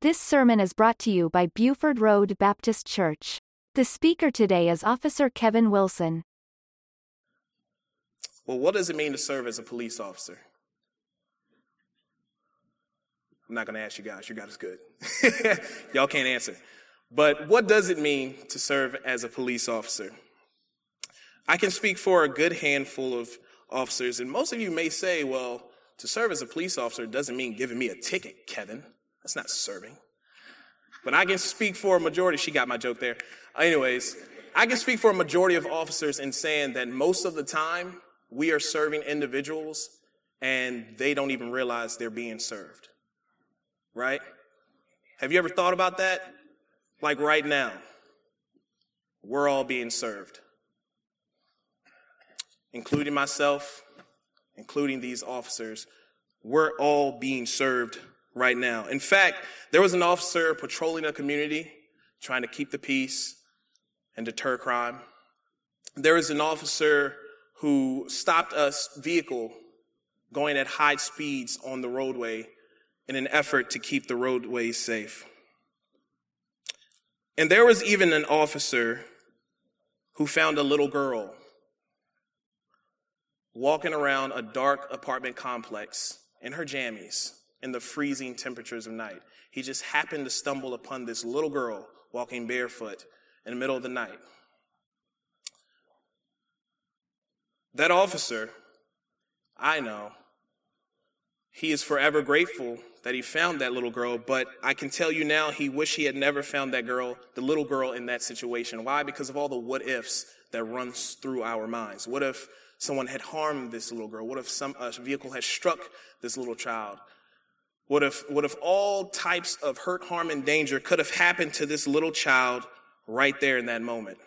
This sermon is brought to you by Buford Road Baptist Church. The speaker today is Officer Kevin Wilson. Well, what does it mean to serve as a police officer? I'm not going to ask you guys. You guys is good. Y'all can't answer. But what does it mean to serve as a police officer? I can speak for a good handful of officers, and most of you may say, well, to serve as a police officer doesn't mean giving me a ticket, Kevin. That's not serving. But I can speak for a majority. She got my joke there. Anyways, I can speak for a majority of officers in saying that most of the time we are serving individuals and they don't even realize they're being served. Right? Have you ever thought about that? Like right now, we're all being served including myself, including these officers, we're all being served right now. In fact, there was an officer patrolling a community, trying to keep the peace and deter crime. There was an officer who stopped a vehicle going at high speeds on the roadway in an effort to keep the roadways safe. And there was even an officer who found a little girl walking around a dark apartment complex in her jammies in the freezing temperatures of night. He just happened to stumble upon this little girl walking barefoot in the middle of the night. That officer, I know, he is forever grateful that he found that little girl, but I can tell you now he wish he had never found that girl, the little girl in that situation. Why? Because of all the what ifs that runs through our minds. What if someone had harmed this little girl? What if some a vehicle had struck this little child? What if, what if all types of hurt, harm, and danger could have happened to this little child right there in that moment?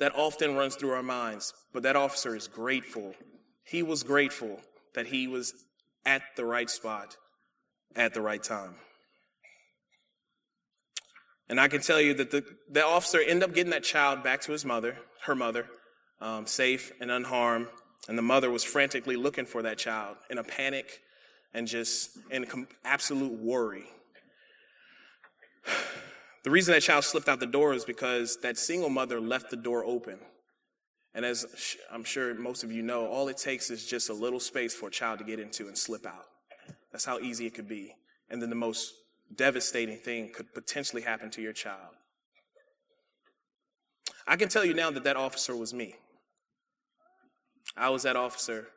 That often runs through our minds, but that officer is grateful. He was grateful that he was at the right spot at the right time. And I can tell you that the, the officer ended up getting that child back to his mother, her mother, um, safe and unharmed. And the mother was frantically looking for that child in a panic and just in absolute worry. The reason that child slipped out the door is because that single mother left the door open. And as I'm sure most of you know, all it takes is just a little space for a child to get into and slip out. That's how easy it could be. And then the most devastating thing could potentially happen to your child. I can tell you now that that officer was me. I was that officer.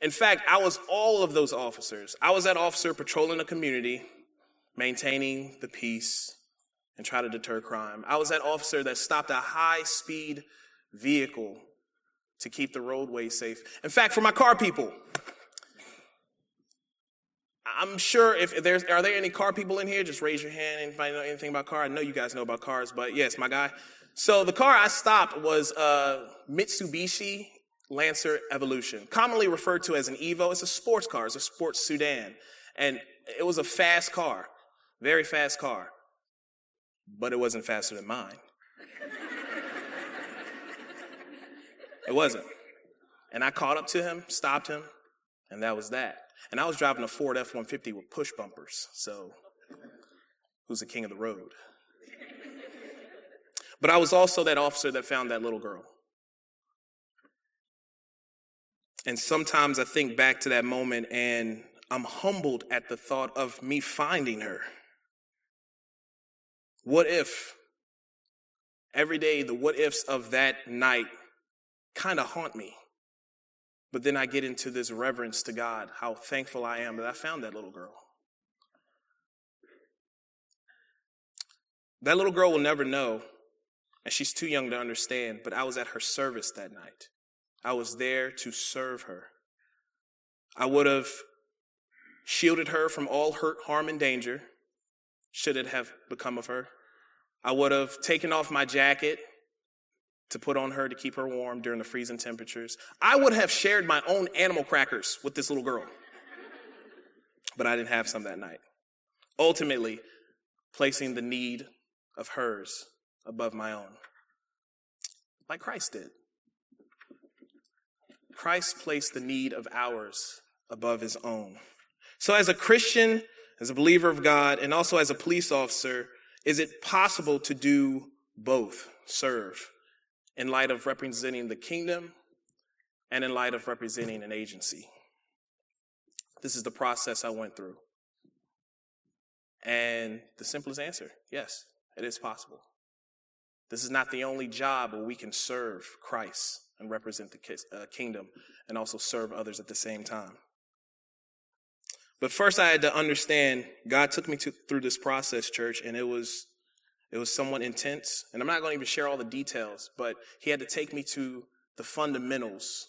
In fact, I was all of those officers. I was that officer patrolling the community, maintaining the peace, and try to deter crime. I was that officer that stopped a high speed vehicle to keep the roadway safe. In fact, for my car people, I'm sure if there's are there any car people in here? Just raise your hand. Anybody know anything about car? I know you guys know about cars, but yes, my guy. So the car I stopped was a Mitsubishi Lancer Evolution, commonly referred to as an Evo. It's a sports car, it's a sports sedan. And it was a fast car, very fast car, but it wasn't faster than mine. it wasn't. And I caught up to him, stopped him, and that was that. And I was driving a Ford F 150 with push bumpers, so who's the king of the road? But I was also that officer that found that little girl. And sometimes I think back to that moment and I'm humbled at the thought of me finding her. What if every day the what ifs of that night kind of haunt me? But then I get into this reverence to God, how thankful I am that I found that little girl. That little girl will never know, and she's too young to understand, but I was at her service that night. I was there to serve her. I would have shielded her from all hurt, harm, and danger, should it have become of her. I would have taken off my jacket to put on her to keep her warm during the freezing temperatures. I would have shared my own animal crackers with this little girl. But I didn't have some that night. Ultimately, placing the need of hers above my own, like Christ did. Christ placed the need of ours above his own. So, as a Christian, as a believer of God, and also as a police officer, is it possible to do both, serve, in light of representing the kingdom and in light of representing an agency? This is the process I went through. And the simplest answer yes, it is possible. This is not the only job where we can serve Christ and represent the uh, kingdom and also serve others at the same time. But first, I had to understand God took me to, through this process, church, and it was it was somewhat intense. And I'm not going to even share all the details, but He had to take me to the fundamentals.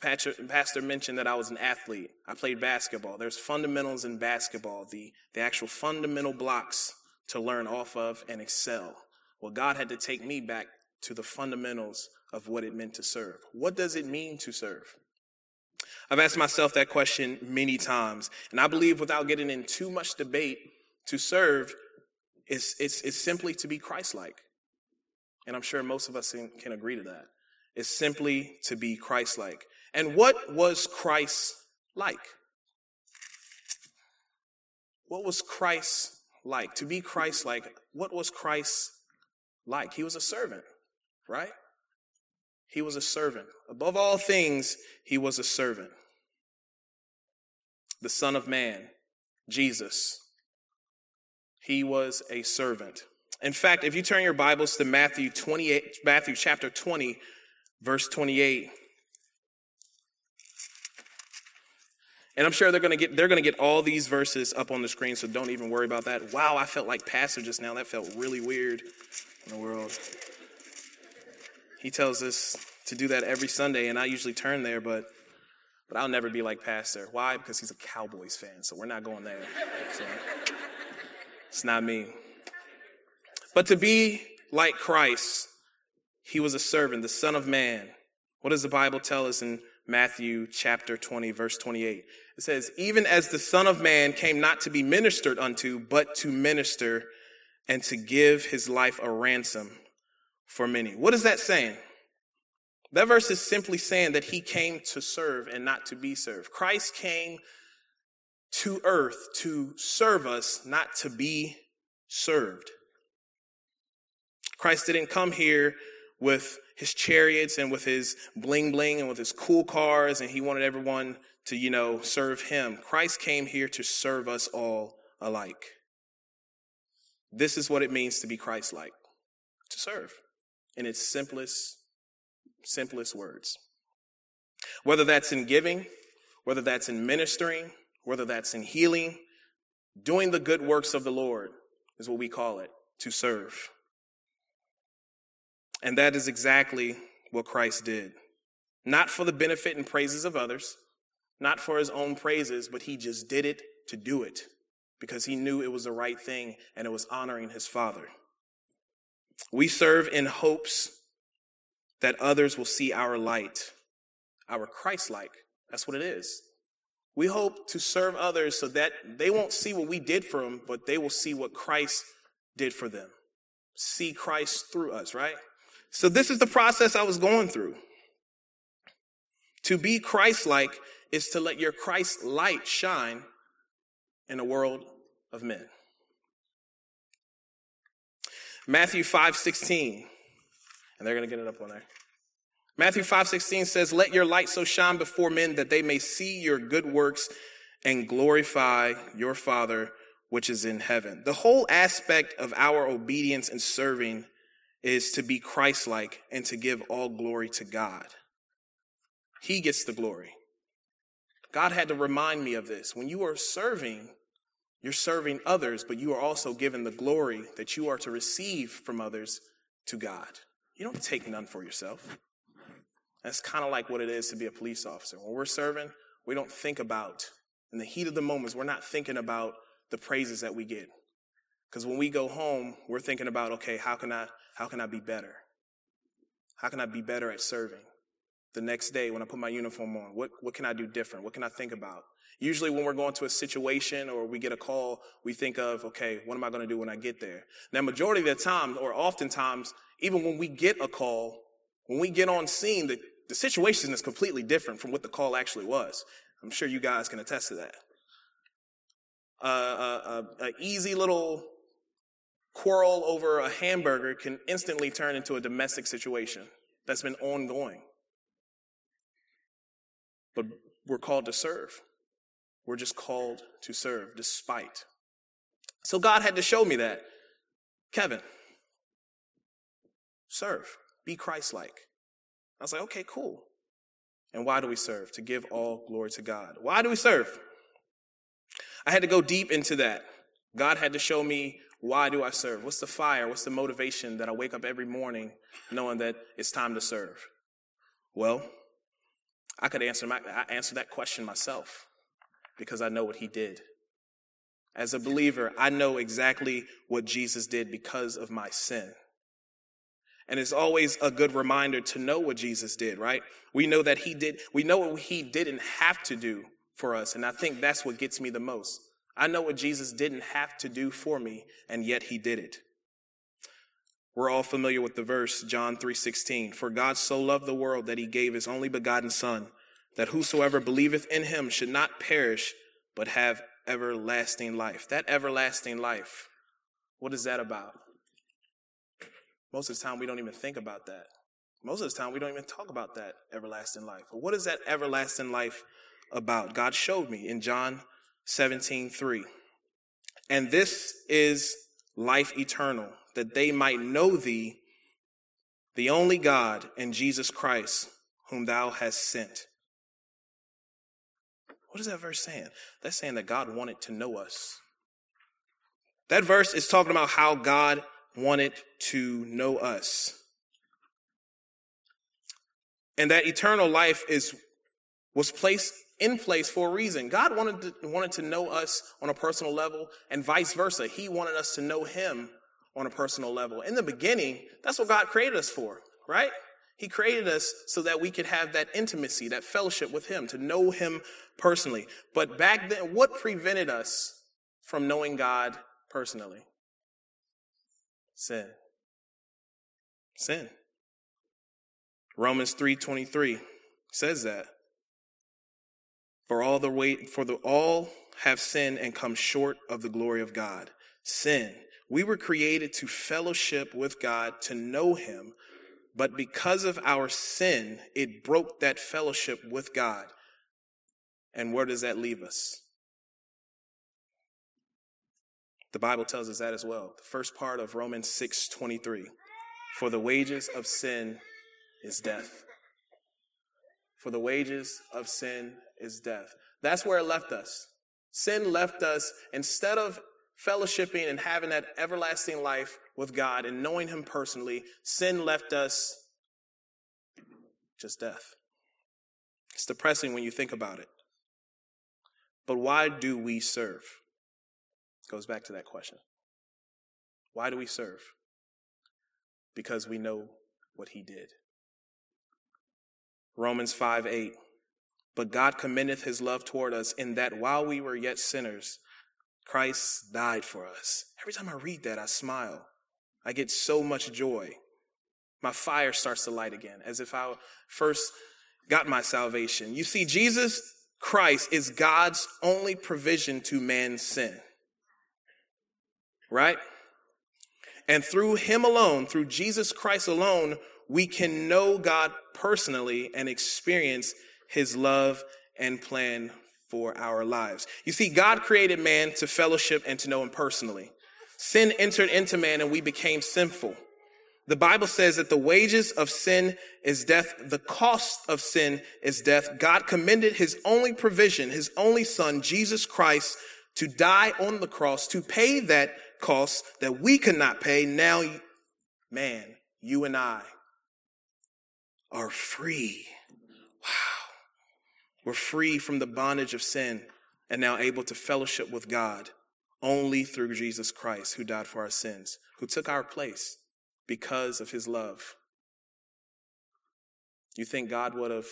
Pastor, Pastor mentioned that I was an athlete. I played basketball. There's fundamentals in basketball, the, the actual fundamental blocks to learn off of and excel. Well, God had to take me back to the fundamentals of what it meant to serve. What does it mean to serve? I've asked myself that question many times, and I believe without getting in too much debate, to serve is, is, is simply to be Christ like. And I'm sure most of us can, agree to that. It's simply to be Christ like. And what was Christ like? What was Christ like? To be Christ like, what was Christ like? He was a servant, right? He was a servant. Above all things, he was a servant. The Son of Man, Jesus, he was a servant. In fact, if you turn your Bibles to Matthew 28, Matthew chapter 20, verse 28, And I'm sure they're going to get they're going to get all these verses up on the screen, so don't even worry about that. Wow, I felt like pastor just now. That felt really weird in the world. He tells us to do that every Sunday, and I usually turn there, but but I'll never be like pastor. Why? Because he's a Cowboys fan, so we're not going there. So, it's not me. But to be like Christ, he was a servant, the Son of Man. What does the Bible tell us in Matthew chapter 20, verse 28? It says, Even as the Son of Man came not to be ministered unto, but to minister and to give his life a ransom for many. What is that saying? That verse is simply saying that he came to serve and not to be served. Christ came to earth to serve us, not to be served. Christ didn't come here with his chariots and with his bling bling and with his cool cars and he wanted everyone to, you know, serve him. Christ came here to serve us all alike. This is what it means to be Christ like, to serve in its simplest, simplest words. Whether that's in giving, whether that's in ministering, whether that's in healing, doing the good works of the Lord is what we call it, to serve. And that is exactly what Christ did. Not for the benefit and praises of others, not for his own praises, but he just did it to do it because he knew it was the right thing and it was honoring his Father. We serve in hopes that others will see our light, our Christ like. That's what it is. We hope to serve others so that they won't see what we did for them, but they will see what Christ did for them. See Christ through us, right? So this is the process I was going through. To be Christ like is to let your Christ light shine in a world of men. Matthew 5 16, and they're going to get it up on there. Matthew 5 16 says, Let your light so shine before men that they may see your good works and glorify your Father which is in heaven. The whole aspect of our obedience and serving is to be Christ like and to give all glory to God. He gets the glory. God had to remind me of this. When you are serving, you're serving others, but you are also given the glory that you are to receive from others to God. You don't take none for yourself. That's kind of like what it is to be a police officer. When we're serving, we don't think about, in the heat of the moments, we're not thinking about the praises that we get. Because when we go home, we're thinking about, okay, how can I, how can I be better? How can I be better at serving? The next day when I put my uniform on, what, what can I do different? What can I think about? Usually when we're going to a situation or we get a call, we think of, okay, what am I going to do when I get there? Now, majority of the time, or oftentimes, even when we get a call, when we get on scene, the, the situation is completely different from what the call actually was. I'm sure you guys can attest to that. a, a, a easy little quarrel over a hamburger can instantly turn into a domestic situation that's been ongoing. But we're called to serve. We're just called to serve despite. So God had to show me that. Kevin, serve, be Christ like. I was like, okay, cool. And why do we serve? To give all glory to God. Why do we serve? I had to go deep into that. God had to show me why do I serve? What's the fire? What's the motivation that I wake up every morning knowing that it's time to serve? Well, I could answer, my, answer that question myself because I know what he did. As a believer, I know exactly what Jesus did because of my sin. And it's always a good reminder to know what Jesus did, right? We know that he did, we know what he didn't have to do for us. And I think that's what gets me the most. I know what Jesus didn't have to do for me, and yet he did it. We're all familiar with the verse, John 3:16. For God so loved the world that he gave his only begotten son, that whosoever believeth in him should not perish, but have everlasting life. That everlasting life, what is that about? Most of the time, we don't even think about that. Most of the time, we don't even talk about that everlasting life. But what is that everlasting life about? God showed me in John 17 3. And this is life eternal, that they might know thee, the only God, and Jesus Christ, whom thou hast sent. What is that verse saying? That's saying that God wanted to know us. That verse is talking about how God wanted to know us. And that eternal life is was placed in place for a reason. God wanted to, wanted to know us on a personal level and vice versa. He wanted us to know him on a personal level. In the beginning, that's what God created us for, right? He created us so that we could have that intimacy, that fellowship with him, to know him personally. But back then, what prevented us from knowing God personally? Sin. Sin. Romans 3:23 says that. For all the weight for the all have sinned and come short of the glory of God. Sin. We were created to fellowship with God, to know him, but because of our sin, it broke that fellowship with God. And where does that leave us? The Bible tells us that as well. The first part of Romans 6:23. For the wages of sin is death. For the wages of sin is death. That's where it left us. Sin left us instead of fellowshipping and having that everlasting life with God and knowing Him personally, sin left us just death. It's depressing when you think about it. But why do we serve? Goes back to that question. Why do we serve? Because we know what he did. Romans 5 8. But God commendeth his love toward us in that while we were yet sinners, Christ died for us. Every time I read that, I smile. I get so much joy. My fire starts to light again, as if I first got my salvation. You see, Jesus Christ is God's only provision to man's sin. Right? And through him alone, through Jesus Christ alone, we can know God personally and experience his love and plan for our lives. You see, God created man to fellowship and to know him personally. Sin entered into man and we became sinful. The Bible says that the wages of sin is death. The cost of sin is death. God commended his only provision, his only son, Jesus Christ, to die on the cross, to pay that cost that we could not pay. Now, man, you and I are free. Wow. We're free from the bondage of sin and now able to fellowship with God only through Jesus Christ, who died for our sins, who took our place because of his love. You think God would have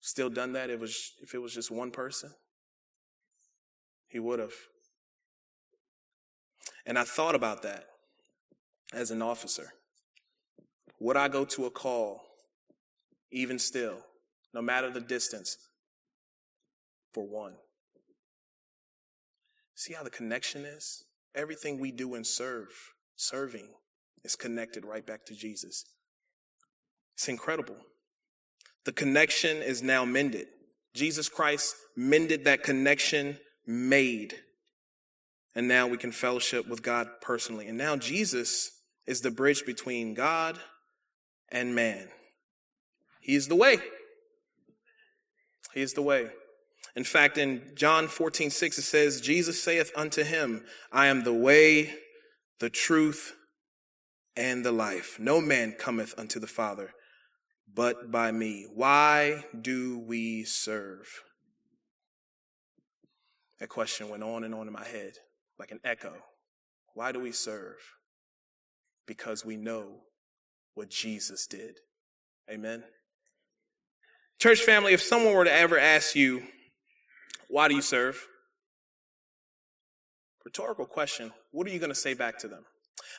still done that if it was, if it was just one person? He would have. And I thought about that as an officer. Would I go to a call, even still, no matter the distance, for one? See how the connection is? Everything we do and serve, serving, is connected right back to Jesus. It's incredible. The connection is now mended. Jesus Christ mended that connection made. And now we can fellowship with God personally. And now Jesus is the bridge between God and man. He is the way. He is the way. In fact, in John 14, 6, it says, Jesus saith unto him, I am the way, the truth, and the life. No man cometh unto the Father but by me. Why do we serve? That question went on and on in my head like an echo. Why do we serve? Because we know what Jesus did. Amen. Church family, if someone were to ever ask you, why do you serve? Rhetorical question. What are you going to say back to them?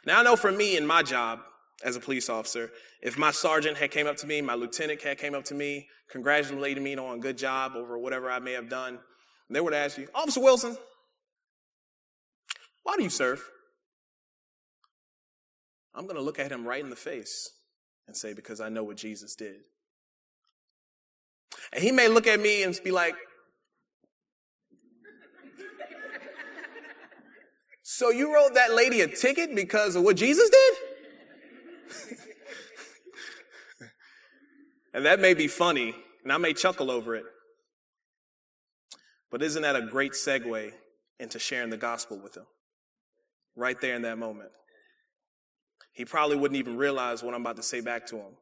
Now I know for me in my job as a police officer, if my sergeant had came up to me, my lieutenant had came up to me, congratulating me on a good job over whatever I may have done, they would ask you, Officer Wilson, why do you serve? I'm going to look at him right in the face and say, because I know what Jesus did. And he may look at me and be like, So you wrote that lady a ticket because of what Jesus did? and that may be funny, and I may chuckle over it. But isn't that a great segue into sharing the gospel with him? Right there in that moment. He probably wouldn't even realize what I'm about to say back to him,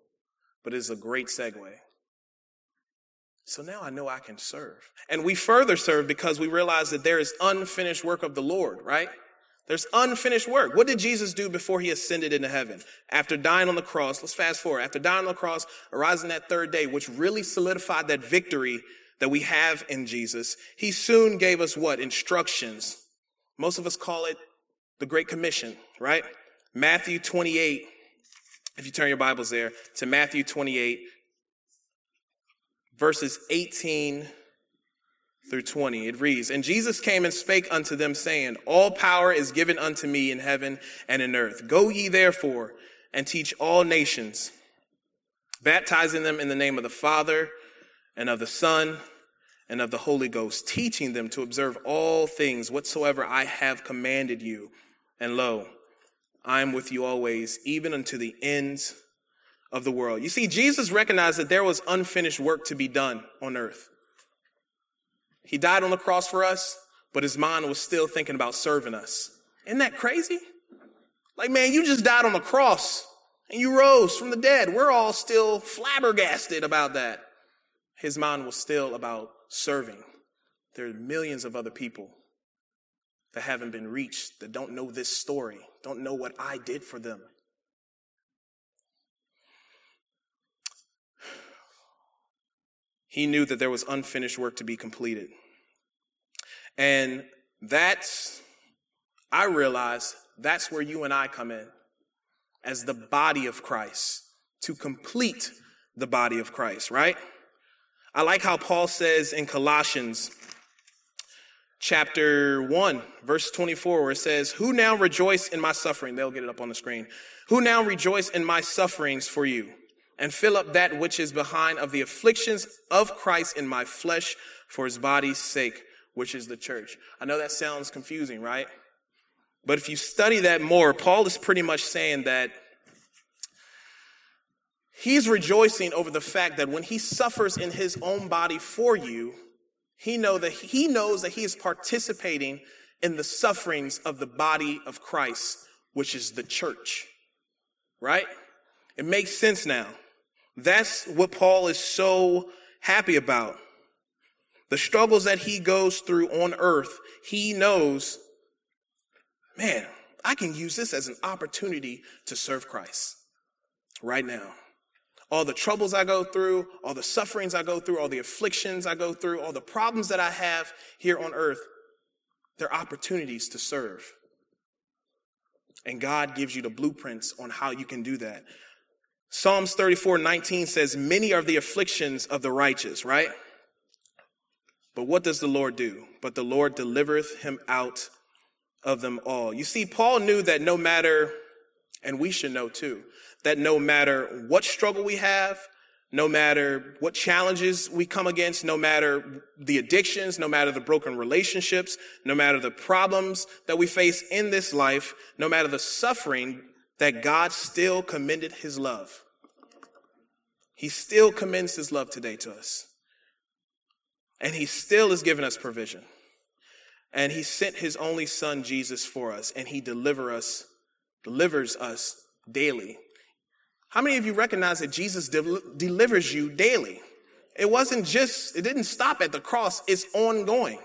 but it's a great segue. So now I know I can serve. And we further serve because we realize that there is unfinished work of the Lord, right? There's unfinished work. What did Jesus do before he ascended into heaven? After dying on the cross, let's fast forward. After dying on the cross, arising that third day, which really solidified that victory that we have in Jesus, he soon gave us what? Instructions. Most of us call it the Great Commission, right? Matthew 28, if you turn your Bibles there to Matthew 28, verses 18 through 20. It reads, And Jesus came and spake unto them, saying, All power is given unto me in heaven and in earth. Go ye therefore and teach all nations, baptizing them in the name of the Father and of the Son and of the Holy Ghost, teaching them to observe all things whatsoever I have commanded you. And lo, I am with you always, even unto the ends of the world. You see, Jesus recognized that there was unfinished work to be done on earth. He died on the cross for us, but his mind was still thinking about serving us. Isn't that crazy? Like, man, you just died on the cross and you rose from the dead. We're all still flabbergasted about that. His mind was still about serving. There are millions of other people that haven't been reached, that don't know this story, don't know what I did for them. He knew that there was unfinished work to be completed. And that's, I realize that's where you and I come in as the body of Christ to complete the body of Christ, right? I like how Paul says in Colossians chapter 1, verse 24, where it says, Who now rejoice in my suffering? They'll get it up on the screen. Who now rejoice in my sufferings for you? And fill up that which is behind of the afflictions of Christ in my flesh for his body's sake, which is the church. I know that sounds confusing, right? But if you study that more, Paul is pretty much saying that he's rejoicing over the fact that when he suffers in his own body for you, he know that he knows that he is participating in the sufferings of the body of Christ, which is the church. Right? It makes sense now. That's what Paul is so happy about. The struggles that he goes through on earth, he knows, man, I can use this as an opportunity to serve Christ right now. All the troubles I go through, all the sufferings I go through, all the afflictions I go through, all the problems that I have here on earth, they're opportunities to serve. And God gives you the blueprints on how you can do that. Psalms 34 19 says, Many are the afflictions of the righteous, right? But what does the Lord do? But the Lord delivereth him out of them all. You see, Paul knew that no matter, and we should know too, that no matter what struggle we have, no matter what challenges we come against, no matter the addictions, no matter the broken relationships, no matter the problems that we face in this life, no matter the suffering, that God still commended his love. He still commends his love today to us. And he still is giving us provision. And he sent his only son Jesus for us and he deliver us delivers us daily. How many of you recognize that Jesus de- delivers you daily? It wasn't just it didn't stop at the cross, it's ongoing.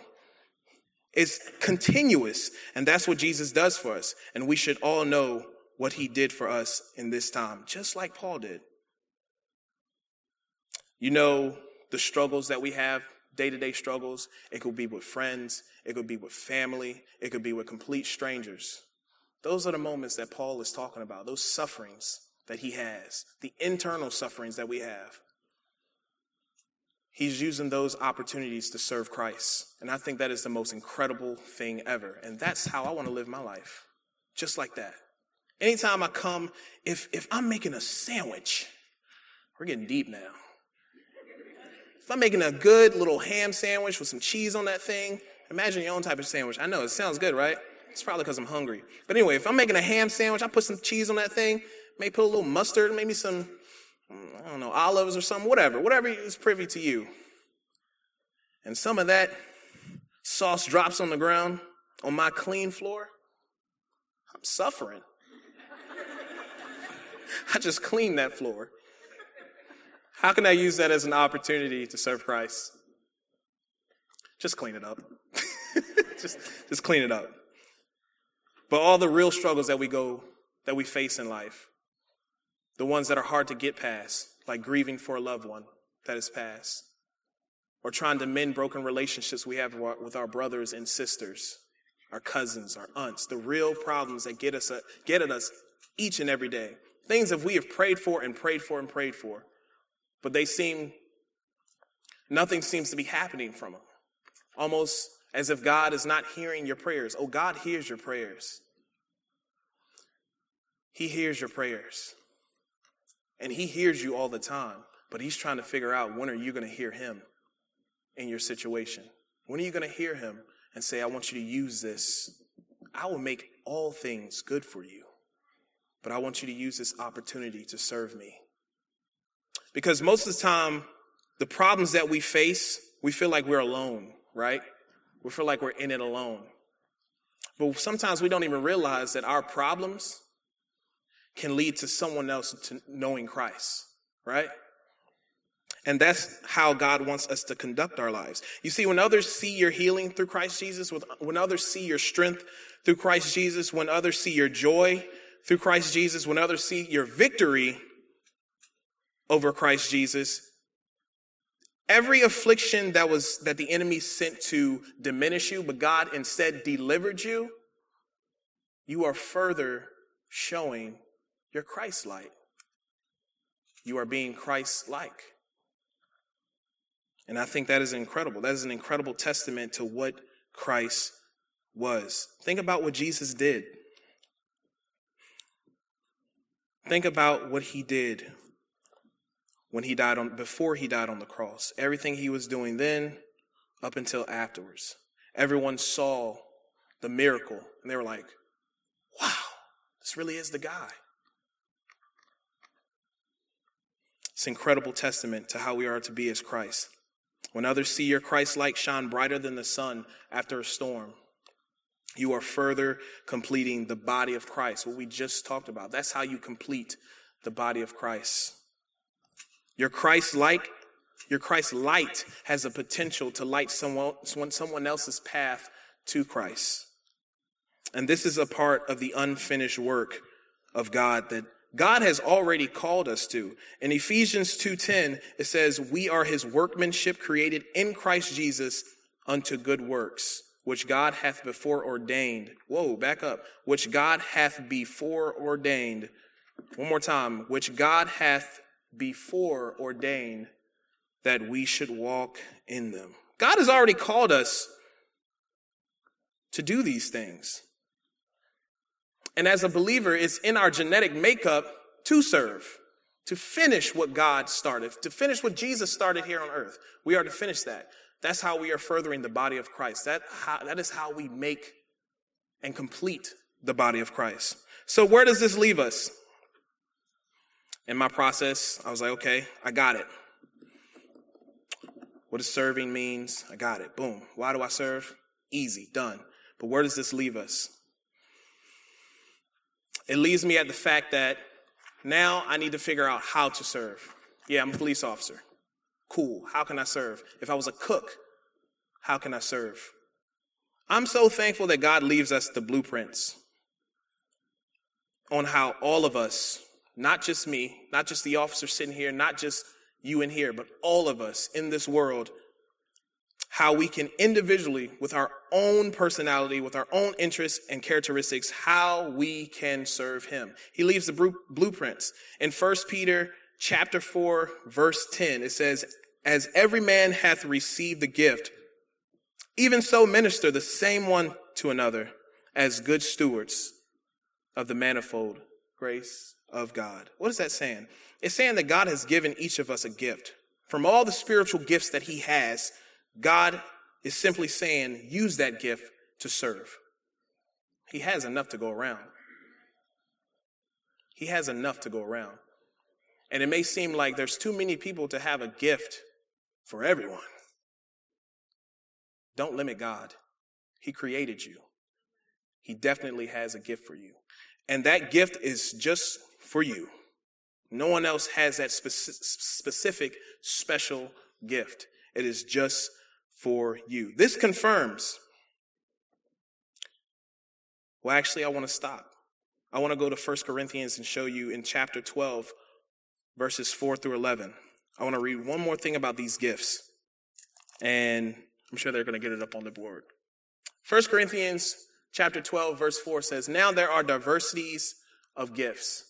It's continuous, and that's what Jesus does for us. And we should all know what he did for us in this time, just like Paul did. You know the struggles that we have day to day struggles. It could be with friends, it could be with family, it could be with complete strangers. Those are the moments that Paul is talking about, those sufferings that he has, the internal sufferings that we have. He's using those opportunities to serve Christ. And I think that is the most incredible thing ever. And that's how I want to live my life. Just like that. Anytime I come, if, if I'm making a sandwich, we're getting deep now. If I'm making a good little ham sandwich with some cheese on that thing, imagine your own type of sandwich. I know it sounds good, right? It's probably because I'm hungry. But anyway, if I'm making a ham sandwich, I put some cheese on that thing, maybe put a little mustard, maybe some, I don't know, olives or something, whatever, whatever is privy to you. And some of that sauce drops on the ground on my clean floor. I'm suffering. I just cleaned that floor. How can I use that as an opportunity to serve Christ? Just clean it up. just, just clean it up. But all the real struggles that we go, that we face in life, the ones that are hard to get past, like grieving for a loved one that is passed, or trying to mend broken relationships we have with our brothers and sisters, our cousins, our aunts, the real problems that get us, get at us each and every day. Things that we have prayed for and prayed for and prayed for but they seem, nothing seems to be happening from them. Almost as if God is not hearing your prayers. Oh, God hears your prayers. He hears your prayers. And He hears you all the time, but He's trying to figure out when are you going to hear Him in your situation? When are you going to hear Him and say, I want you to use this? I will make all things good for you, but I want you to use this opportunity to serve me. Because most of the time, the problems that we face, we feel like we're alone, right? We feel like we're in it alone. But sometimes we don't even realize that our problems can lead to someone else to knowing Christ, right? And that's how God wants us to conduct our lives. You see, when others see your healing through Christ Jesus, when others see your strength through Christ Jesus, when others see your joy through Christ Jesus, when others see your victory over Christ Jesus. Every affliction that was that the enemy sent to diminish you, but God instead delivered you, you are further showing your Christ light. You are being Christ like. And I think that is incredible. That is an incredible testament to what Christ was. Think about what Jesus did. Think about what he did when he died on before he died on the cross. Everything he was doing then up until afterwards. Everyone saw the miracle and they were like, "Wow, this really is the guy." It's incredible testament to how we are to be as Christ. When others see your Christ like shine brighter than the sun after a storm, you are further completing the body of Christ, what we just talked about. That's how you complete the body of Christ. Your Christ like, your Christ light has a potential to light someone, someone else's path to Christ. And this is a part of the unfinished work of God that God has already called us to. In Ephesians 2:10, it says, "We are his workmanship created in Christ Jesus unto good works, which God hath before ordained." Whoa, back up. Which God hath before ordained. One more time, which God hath before ordained that we should walk in them. God has already called us to do these things. And as a believer, it's in our genetic makeup to serve, to finish what God started, to finish what Jesus started here on earth. We are to finish that. That's how we are furthering the body of Christ. That, how, that is how we make and complete the body of Christ. So, where does this leave us? In my process, I was like, okay, I got it. What does serving means? I got it. Boom. Why do I serve? Easy, done. But where does this leave us? It leaves me at the fact that now I need to figure out how to serve. Yeah, I'm a police officer. Cool. How can I serve? If I was a cook, how can I serve? I'm so thankful that God leaves us the blueprints on how all of us, not just me, not just the officer sitting here, not just you in here, but all of us in this world, how we can individually, with our own personality, with our own interests and characteristics, how we can serve him. He leaves the blueprints. In 1 Peter chapter 4, verse 10, it says, As every man hath received the gift, even so minister the same one to another as good stewards of the manifold grace of God. What is that saying? It's saying that God has given each of us a gift. From all the spiritual gifts that He has, God is simply saying, use that gift to serve. He has enough to go around. He has enough to go around. And it may seem like there's too many people to have a gift for everyone. Don't limit God. He created you. He definitely has a gift for you. And that gift is just for you. No one else has that specific special gift. It is just for you. This confirms. Well, actually, I want to stop. I want to go to 1 Corinthians and show you in chapter 12, verses 4 through 11. I want to read one more thing about these gifts. And I'm sure they're going to get it up on the board. 1 Corinthians chapter 12, verse 4 says, Now there are diversities of gifts,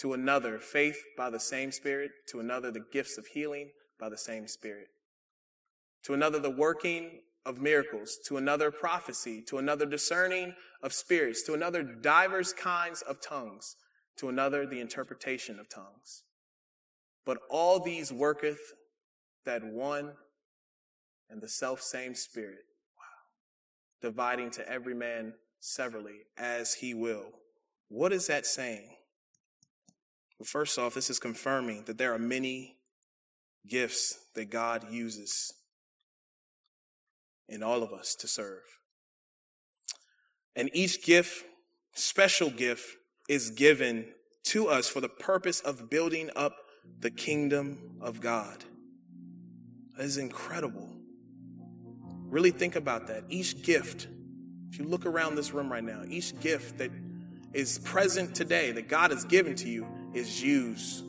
to another faith by the same Spirit, to another the gifts of healing by the same Spirit, to another the working of miracles, to another prophecy, to another discerning of spirits, to another divers kinds of tongues, to another the interpretation of tongues. But all these worketh that one and the self same Spirit, wow, dividing to every man severally as he will. What is that saying? Well, first off, this is confirming that there are many gifts that God uses in all of us to serve. And each gift, special gift, is given to us for the purpose of building up the kingdom of God. That is incredible. Really think about that. Each gift, if you look around this room right now, each gift that is present today, that God has given to you, is used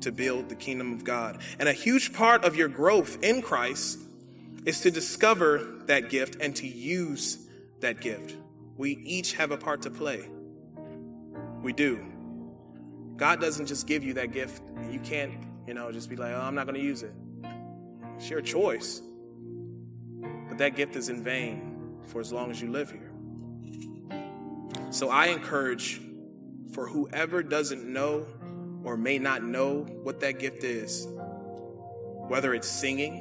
to build the kingdom of God. And a huge part of your growth in Christ is to discover that gift and to use that gift. We each have a part to play. We do. God doesn't just give you that gift you can't, you know, just be like, oh, I'm not going to use it. It's your choice. But that gift is in vain for as long as you live here. So I encourage for whoever doesn't know or may not know what that gift is, whether it's singing,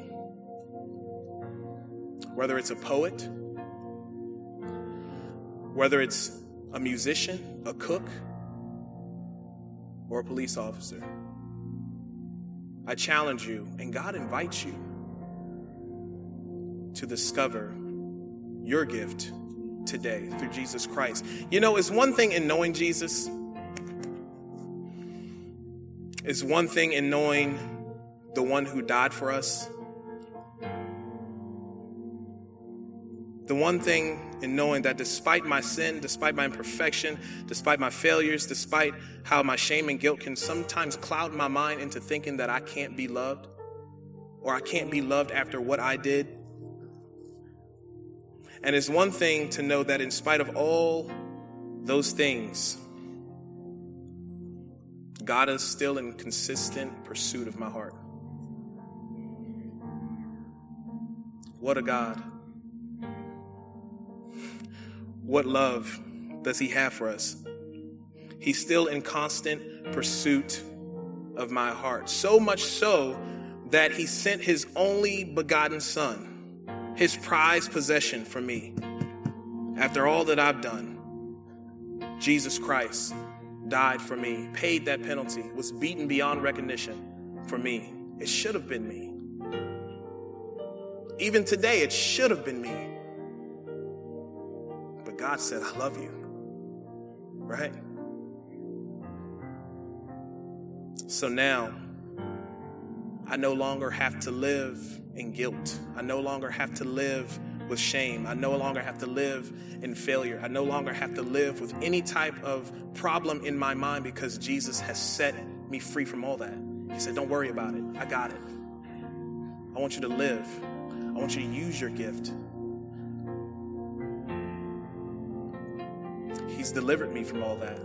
whether it's a poet, whether it's a musician, a cook, or a police officer. I challenge you, and God invites you to discover your gift today through Jesus Christ. You know, it's one thing in knowing Jesus is one thing in knowing the one who died for us. The one thing in knowing that despite my sin, despite my imperfection, despite my failures, despite how my shame and guilt can sometimes cloud my mind into thinking that I can't be loved or I can't be loved after what I did. And it's one thing to know that in spite of all those things, God is still in consistent pursuit of my heart. What a God. What love does He have for us? He's still in constant pursuit of my heart. So much so that He sent His only begotten Son, His prized possession for me. After all that I've done, Jesus Christ died for me, paid that penalty, was beaten beyond recognition for me. It should have been me. Even today, it should have been me. But God said, I love you. Right? So now, I no longer have to live in guilt. I no longer have to live with shame. I no longer have to live in failure. I no longer have to live with any type of problem in my mind because Jesus has set me free from all that. He said, Don't worry about it. I got it. I want you to live. I want you to use your gift. He's delivered me from all that.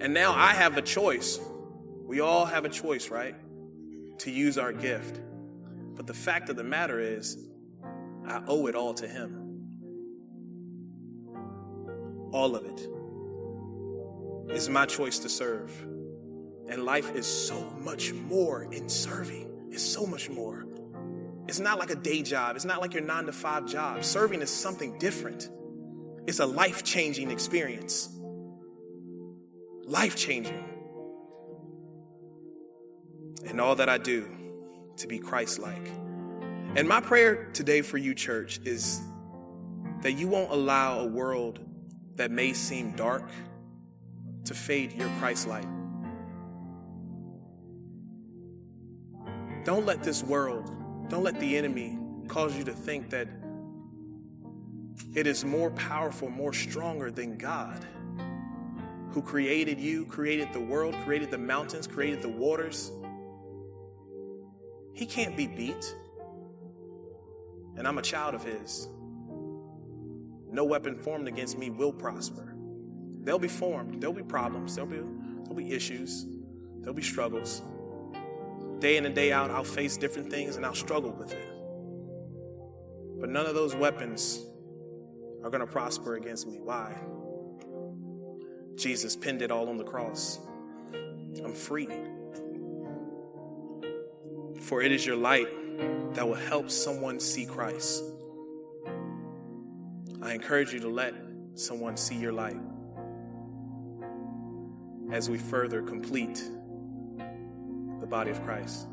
And now I have a choice. We all have a choice, right? To use our gift. But the fact of the matter is, I owe it all to Him. All of it. It's my choice to serve. And life is so much more in serving. It's so much more. It's not like a day job, it's not like your nine to five job. Serving is something different, it's a life changing experience. Life changing. And all that I do to be Christ like. And my prayer today for you, church, is that you won't allow a world that may seem dark to fade your Christ light. Don't let this world, don't let the enemy cause you to think that it is more powerful, more stronger than God, who created you, created the world, created the mountains, created the waters. He can't be beat and I'm a child of His. No weapon formed against me will prosper. They'll be formed, there'll be problems, there'll be, there'll be issues, there'll be struggles. Day in and day out, I'll face different things and I'll struggle with it. But none of those weapons are going to prosper against me. Why? Jesus pinned it all on the cross. I'm free. For it is your light that will help someone see Christ. I encourage you to let someone see your light as we further complete the body of Christ.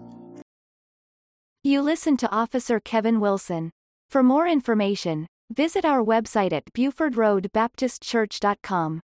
You listen to Officer Kevin Wilson. For more information, visit our website at BufordRoadBaptistChurch.com.